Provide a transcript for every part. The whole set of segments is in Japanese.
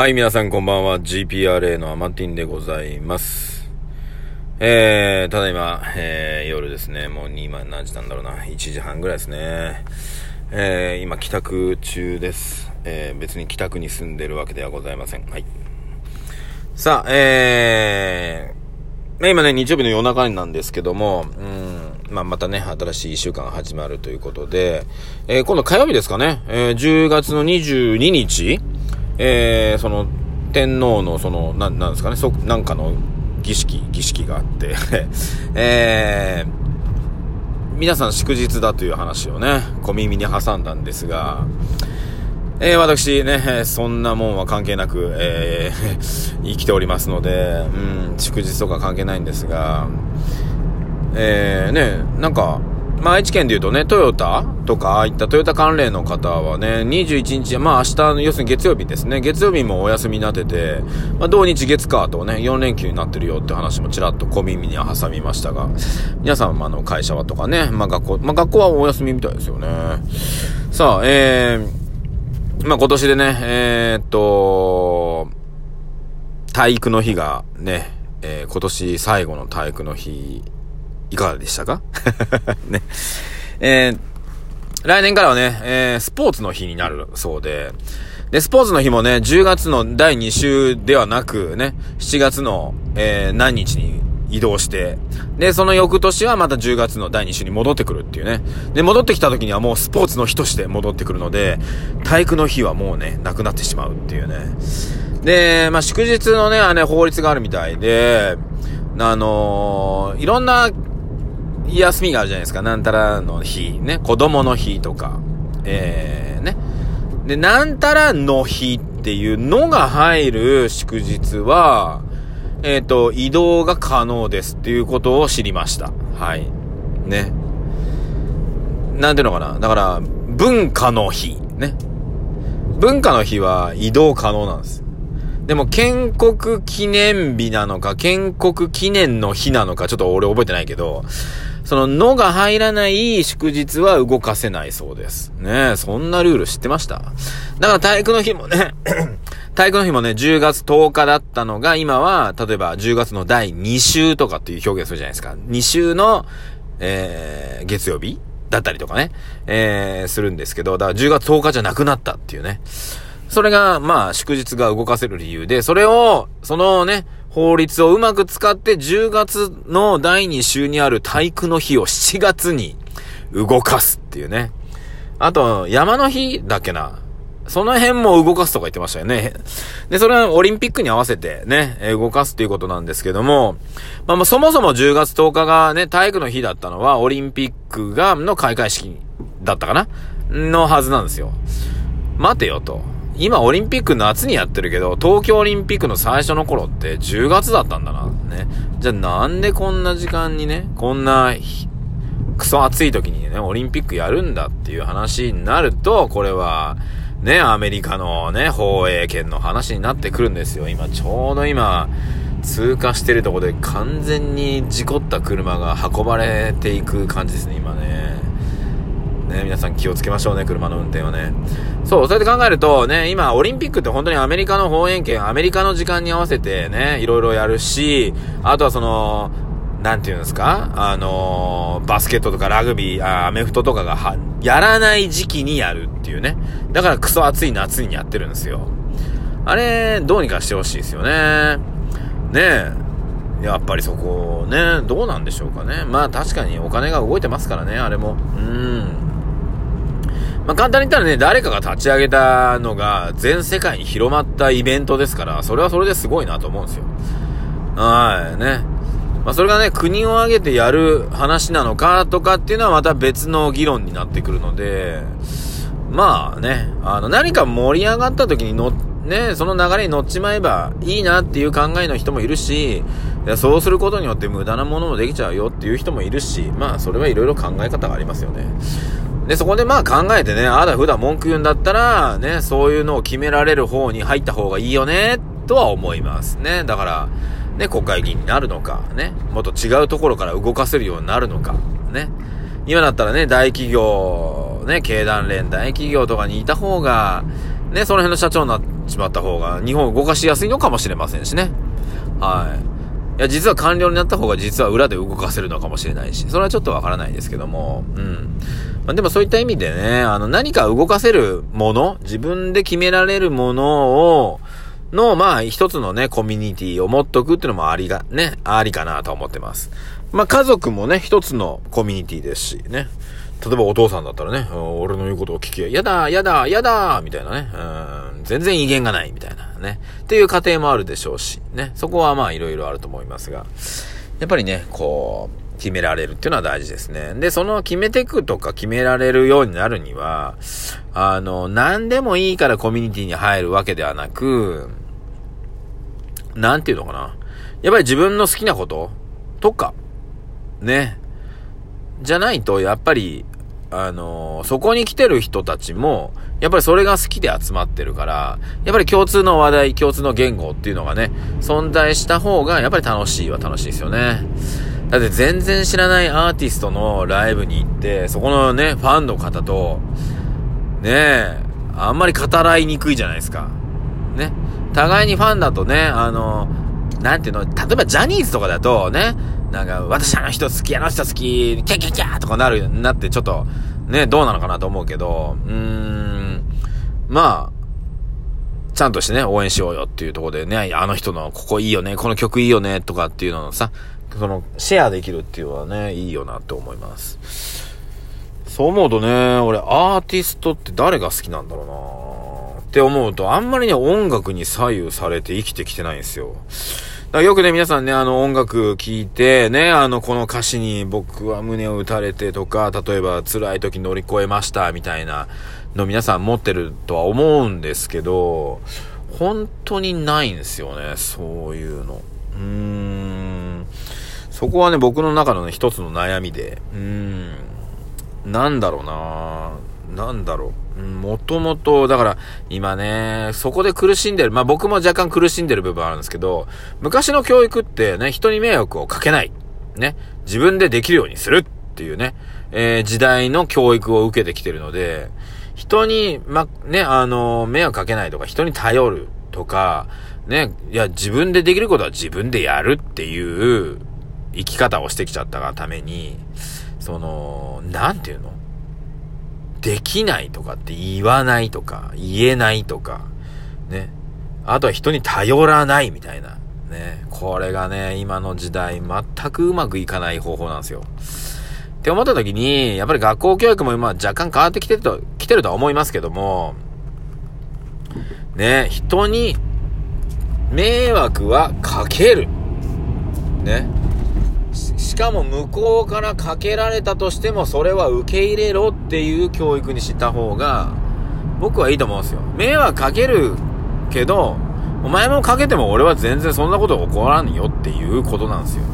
はい、皆さんこんばんは。GPRA のアマティンでございます。えー、ただいま、えー、夜ですね。もう今何時なんだろうな。1時半ぐらいですね。えー、今帰宅中です。えー、別に帰宅に住んでるわけではございません。はい。さあ、えー、今ね、日曜日の夜中なんですけども、うん、まあ、またね、新しい1週間が始まるということで、えー、今度火曜日ですかね、えー、10月の22日、えー、その、天皇の、その、な、なんですかね、そ、なんかの儀式、儀式があって。えー、皆さん祝日だという話をね、小耳に挟んだんですが、えー、私ね、そんなもんは関係なく、えー、生きておりますので、うん、祝日とか関係ないんですが、えー、ね、なんか、まあ、愛知県で言うとね、トヨタとか、ああいったトヨタ関連の方はね、21日、まあ明日の、要するに月曜日ですね、月曜日もお休みになってて、まあ土日月火とね、4連休になってるよって話もちらっと小耳に挟みましたが、皆さん、まあの、会社はとかね、まあ学校、まあ学校はお休みみたいですよね。さあ、えー、まあ今年でね、えー、っと、体育の日がね、えー、今年最後の体育の日いかがでしたか？ね。えー、来年からはね、えー、スポーツの日になるそうで、で、スポーツの日もね、10月の第2週ではなくね、7月の、えー、何日に移動して、で、その翌年はまた10月の第2週に戻ってくるっていうね。で、戻ってきた時にはもうスポーツの日として戻ってくるので、体育の日はもうね、なくなってしまうっていうね。で、まあ、祝日のね、あれ、法律があるみたいで、あのー、いろんな休みがあるじゃないですか。なんたらの日、ね。子供の日とか。えー、ね。で、なんたらの日っていうのが入る祝日は、えっ、ー、と、移動が可能ですっていうことを知りました。はい。ね。なんていうのかな。だから、文化の日。ね。文化の日は移動可能なんです。でも、建国記念日なのか、建国記念の日なのか、ちょっと俺覚えてないけど、その、のが入らない祝日は動かせないそうです。ねそんなルール知ってました？だから体育の日もね 体育の日もね、10月10日だったのが、今は、例えば10月の第2週とかっていう表現するじゃないですか。2週の、えー、月曜日だったりとかね、えー、するんですけど、だから10月10日じゃなくなったっていうね。それが、まあ、祝日が動かせる理由で、それを、そのね、法律をうまく使って10月の第2週にある体育の日を7月に動かすっていうね。あと、山の日だっけな。その辺も動かすとか言ってましたよね。で、それはオリンピックに合わせてね、動かすっていうことなんですけども、まあ、まあ、そもそも10月10日がね、体育の日だったのは、オリンピックが、の開会式だったかなのはずなんですよ。待てよと。今オリンピック夏にやってるけど、東京オリンピックの最初の頃って10月だったんだな。ね。じゃあなんでこんな時間にね、こんな、クソ暑い時にね、オリンピックやるんだっていう話になると、これは、ね、アメリカのね、放映権の話になってくるんですよ。今、ちょうど今、通過してるとこで完全に事故った車が運ばれていく感じですね、今ね。ね、皆さん気をつけましょうね、車の運転はね。そう、そうやって考えると、ね、今、オリンピックって本当にアメリカの放映権、アメリカの時間に合わせてね、いろいろやるし、あとはその、なんていうんですかあのー、バスケットとかラグビー、あアメフトとかがは、やらない時期にやるっていうね。だからクソ暑い夏にやってるんですよ。あれ、どうにかしてほしいですよね。ねえ。やっぱりそこ、ね、どうなんでしょうかね。まあ確かにお金が動いてますからね、あれも。うん。まあ、簡単に言ったらね、誰かが立ち上げたのが全世界に広まったイベントですから、それはそれですごいなと思うんですよ。はい、ね。まあ、それがね、国を挙げてやる話なのかとかっていうのはまた別の議論になってくるので、まあね、あの、何か盛り上がった時に乗ね、その流れに乗っちまえばいいなっていう考えの人もいるし、そうすることによって無駄なものもできちゃうよっていう人もいるし、まあそれはいろいろ考え方がありますよね。で、そこでまあ考えてね、ああだ普段文句言うんだったら、ね、そういうのを決められる方に入った方がいいよね、とは思いますね。だから、ね、国会議員になるのか、ね、もっと違うところから動かせるようになるのか、ね。今だったらね、大企業、ね、経団連大企業とかにいた方が、ね、その辺の社長になっちまった方が、日本を動かしやすいのかもしれませんしね。はい。いや、実は官僚になった方が実は裏で動かせるのかもしれないし、それはちょっとわからないですけども、うん。まあ、でもそういった意味でね、あの、何か動かせるもの、自分で決められるものを、の、まあ、一つのね、コミュニティを持っとくっていうのもありが、ね、ありかなと思ってます。まあ、家族もね、一つのコミュニティですし、ね。例えばお父さんだったらね、俺の言うことを聞け、やだ、やだ、やだ、みたいなね。うん、全然威厳がない、みたいなね。っていう家庭もあるでしょうし、ね。そこはまあ、いろいろあると思いますが。やっぱりね、こう、決められるっていうのは大事ですね。で、その決めてくとか決められるようになるには、あの、何でもいいからコミュニティに入るわけではなく、なんていうのかな。やっぱり自分の好きなこととか、ね。じゃないと、やっぱり、あのー、そこに来てる人たちも、やっぱりそれが好きで集まってるから、やっぱり共通の話題、共通の言語っていうのがね、存在した方が、やっぱり楽しいは楽しいですよね。だって全然知らないアーティストのライブに行って、そこのね、ファンの方と、ねえ、あんまり語らいにくいじゃないですか。ね。互いにファンだとね、あの、なんていうの、例えばジャニーズとかだとね、なんか、私あの人好き、あの人好き、キャキャキャとかなる、なってちょっと、ね、どうなのかなと思うけど、うーん、まあ、ちゃんとしてね、応援しようよっていうとこでね、あの人のここいいよね、この曲いいよね、とかっていうのをさ、その、シェアできるっていうのはね、いいよなって思います。そう思うとね、俺、アーティストって誰が好きなんだろうなって思うと、あんまりね、音楽に左右されて生きてきてないんですよ。だよくね、皆さんね、あの、音楽聴いて、ね、あの、この歌詞に僕は胸を打たれてとか、例えば辛い時乗り越えました、みたいなの皆さん持ってるとは思うんですけど、本当にないんですよね、そういうの。うーん。そこはね、僕の中のね、一つの悩みで、うーん。なんだろうななんだろう。もともと、だから、今ね、そこで苦しんでる。まあ僕も若干苦しんでる部分あるんですけど、昔の教育ってね、人に迷惑をかけない。ね。自分でできるようにするっていうね、えー、時代の教育を受けてきてるので、人に、ま、ね、あの、迷惑かけないとか、人に頼るとか、ね、いや、自分でできることは自分でやるっていう生き方をしてきちゃったがために、その、なんていうの？できないとかって言わないとか、言えないとか、ね。あとは人に頼らないみたいな。ね。これがね、今の時代全くうまくいかない方法なんですよ。って思った時に、やっぱり学校教育も今若干変わってきてると、来てるとは思いますけども、ね、人に迷惑はかける。ね。しかも向こうからかけられたとしてもそれは受け入れろっていう教育にした方が僕はいいと思うんですよ。迷惑かけるけど、お前もかけても俺は全然そんなこと起こらんよっていうことなんですよ。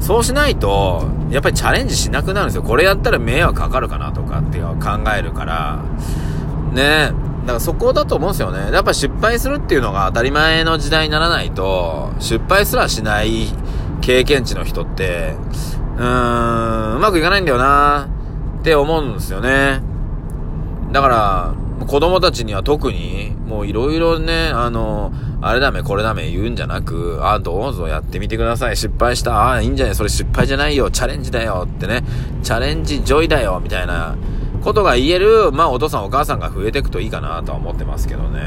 そうしないと、やっぱりチャレンジしなくなるんですよ。これやったら迷惑かかるかなとかって考えるから。ねだからそこだと思うんですよね。やっぱ失敗するっていうのが当たり前の時代にならないと、失敗すらしない経験値の人って、うーん、うまくいかないんだよなって思うんですよね。だから、子供たちには特に、もういろいろね、あの、あれだめ、これだめ言うんじゃなく、あ、どうぞやってみてください。失敗した。あ、いいんじゃないそれ失敗じゃないよ。チャレンジだよ。ってね。チャレンジジョイだよ。みたいなことが言える、まあお父さんお母さんが増えていくといいかなとは思ってますけどね。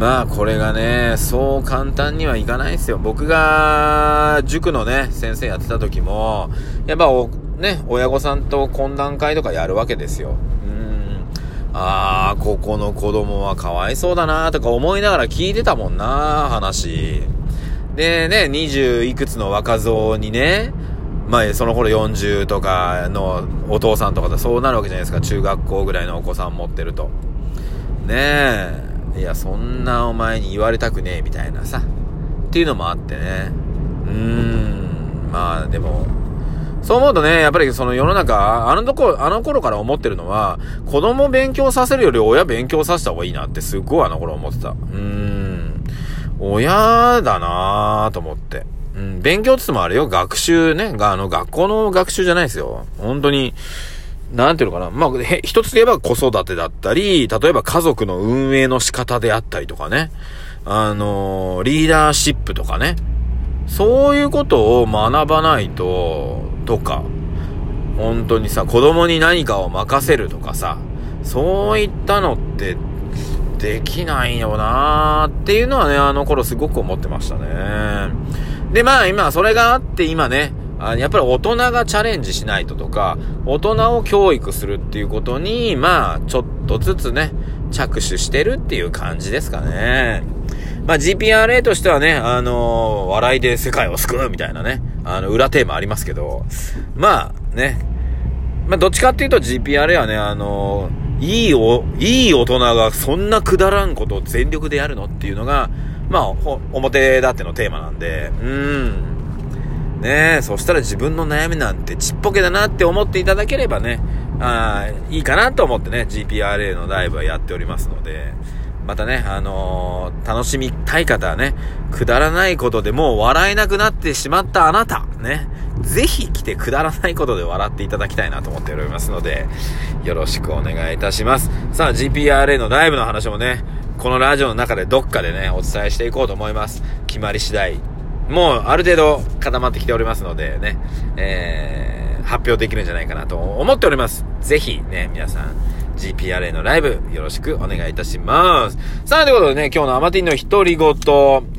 まあこれがね、そう簡単にはいかないですよ。僕が塾のね、先生やってた時も、やっぱお、ね、親御さんと懇談会とかやるわけですよ。うん。ああ、ここの子供はかわいそうだなとか思いながら聞いてたもんな話。でね、20いくつの若造にね、まあ、その頃40とかのお父さんとかでそうなるわけじゃないですか。中学校ぐらいのお子さん持ってると。ねえ。いや、そんなお前に言われたくねえ、みたいなさ。っていうのもあってね。うーん、まあ、でも、そう思うとね、やっぱりその世の中、あのとこ、あの頃から思ってるのは、子供勉強させるより親勉強させた方がいいなってすっごいあの頃思ってた。うーん。親だなぁと思って。うん、勉強って言ってもあれよ、学習ね、が、あの、学校の学習じゃないですよ。本当に、なんていうのかな。まあ、一つで言えば子育てだったり、例えば家族の運営の仕方であったりとかね。あのー、リーダーシップとかね。そういうことを学ばないと、とか、本当にさ、子供に何かを任せるとかさ、そういったのってできないよなーっていうのはね、あの頃すごく思ってましたね。で、まあ今、それがあって今ね、あやっぱり大人がチャレンジしないととか、大人を教育するっていうことに、まあ、ちょっとずつね、着手してるっていう感じですかね。まあ、GPRA としてはね、あのー、笑いで世界を救うみたいなね、あの、裏テーマありますけど、まあ、ね、まあ、どっちかっていうと GPRA はね、あのー、いいお、いい大人がそんなくだらんことを全力でやるのっていうのが、まあ、表だってのテーマなんで、うん。ねえ、そしたら自分の悩みなんてちっぽけだなって思っていただければね、あいいかなと思ってね、GPRA のライブはやっておりますので、またね、あのー、楽しみたい方はね、くだらないことでもう笑えなくなってしまったあなた、ね、ぜひ来てくだらないことで笑っていただきたいなと思っておりますので、よろしくお願いいたします。さあ、GPRA のライブの話もね、このラジオの中でどっかでね、お伝えしていこうと思います。決まり次第、もうある程度固まってきておりますのでね、えー、発表できるんじゃないかなと思っております。ぜひね、皆さん、GPRA のライブ、よろしくお願いいたします。さあ、ということでね、今日のアマティンの独り言、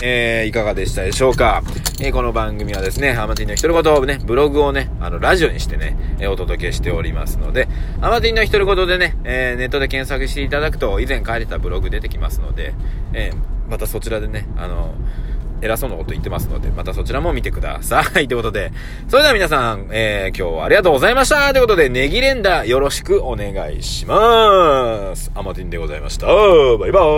えー、いかがでしたでしょうか？えー、この番組はですね、アマティンの独り言をね、ブログをね、あの、ラジオにしてね、えー、お届けしておりますので、アマティンの独り言でね、えー、ネットで検索していただくと、以前書いてたブログ出てきますので、えー、またそちらでね、あの、偉そうなこと言ってますので、またそちらも見てください。ということで、それでは皆さん、えー、今日はありがとうございました。ということで、ネギレンダーよろしくお願いします。アマティンでございました。バイバーイ。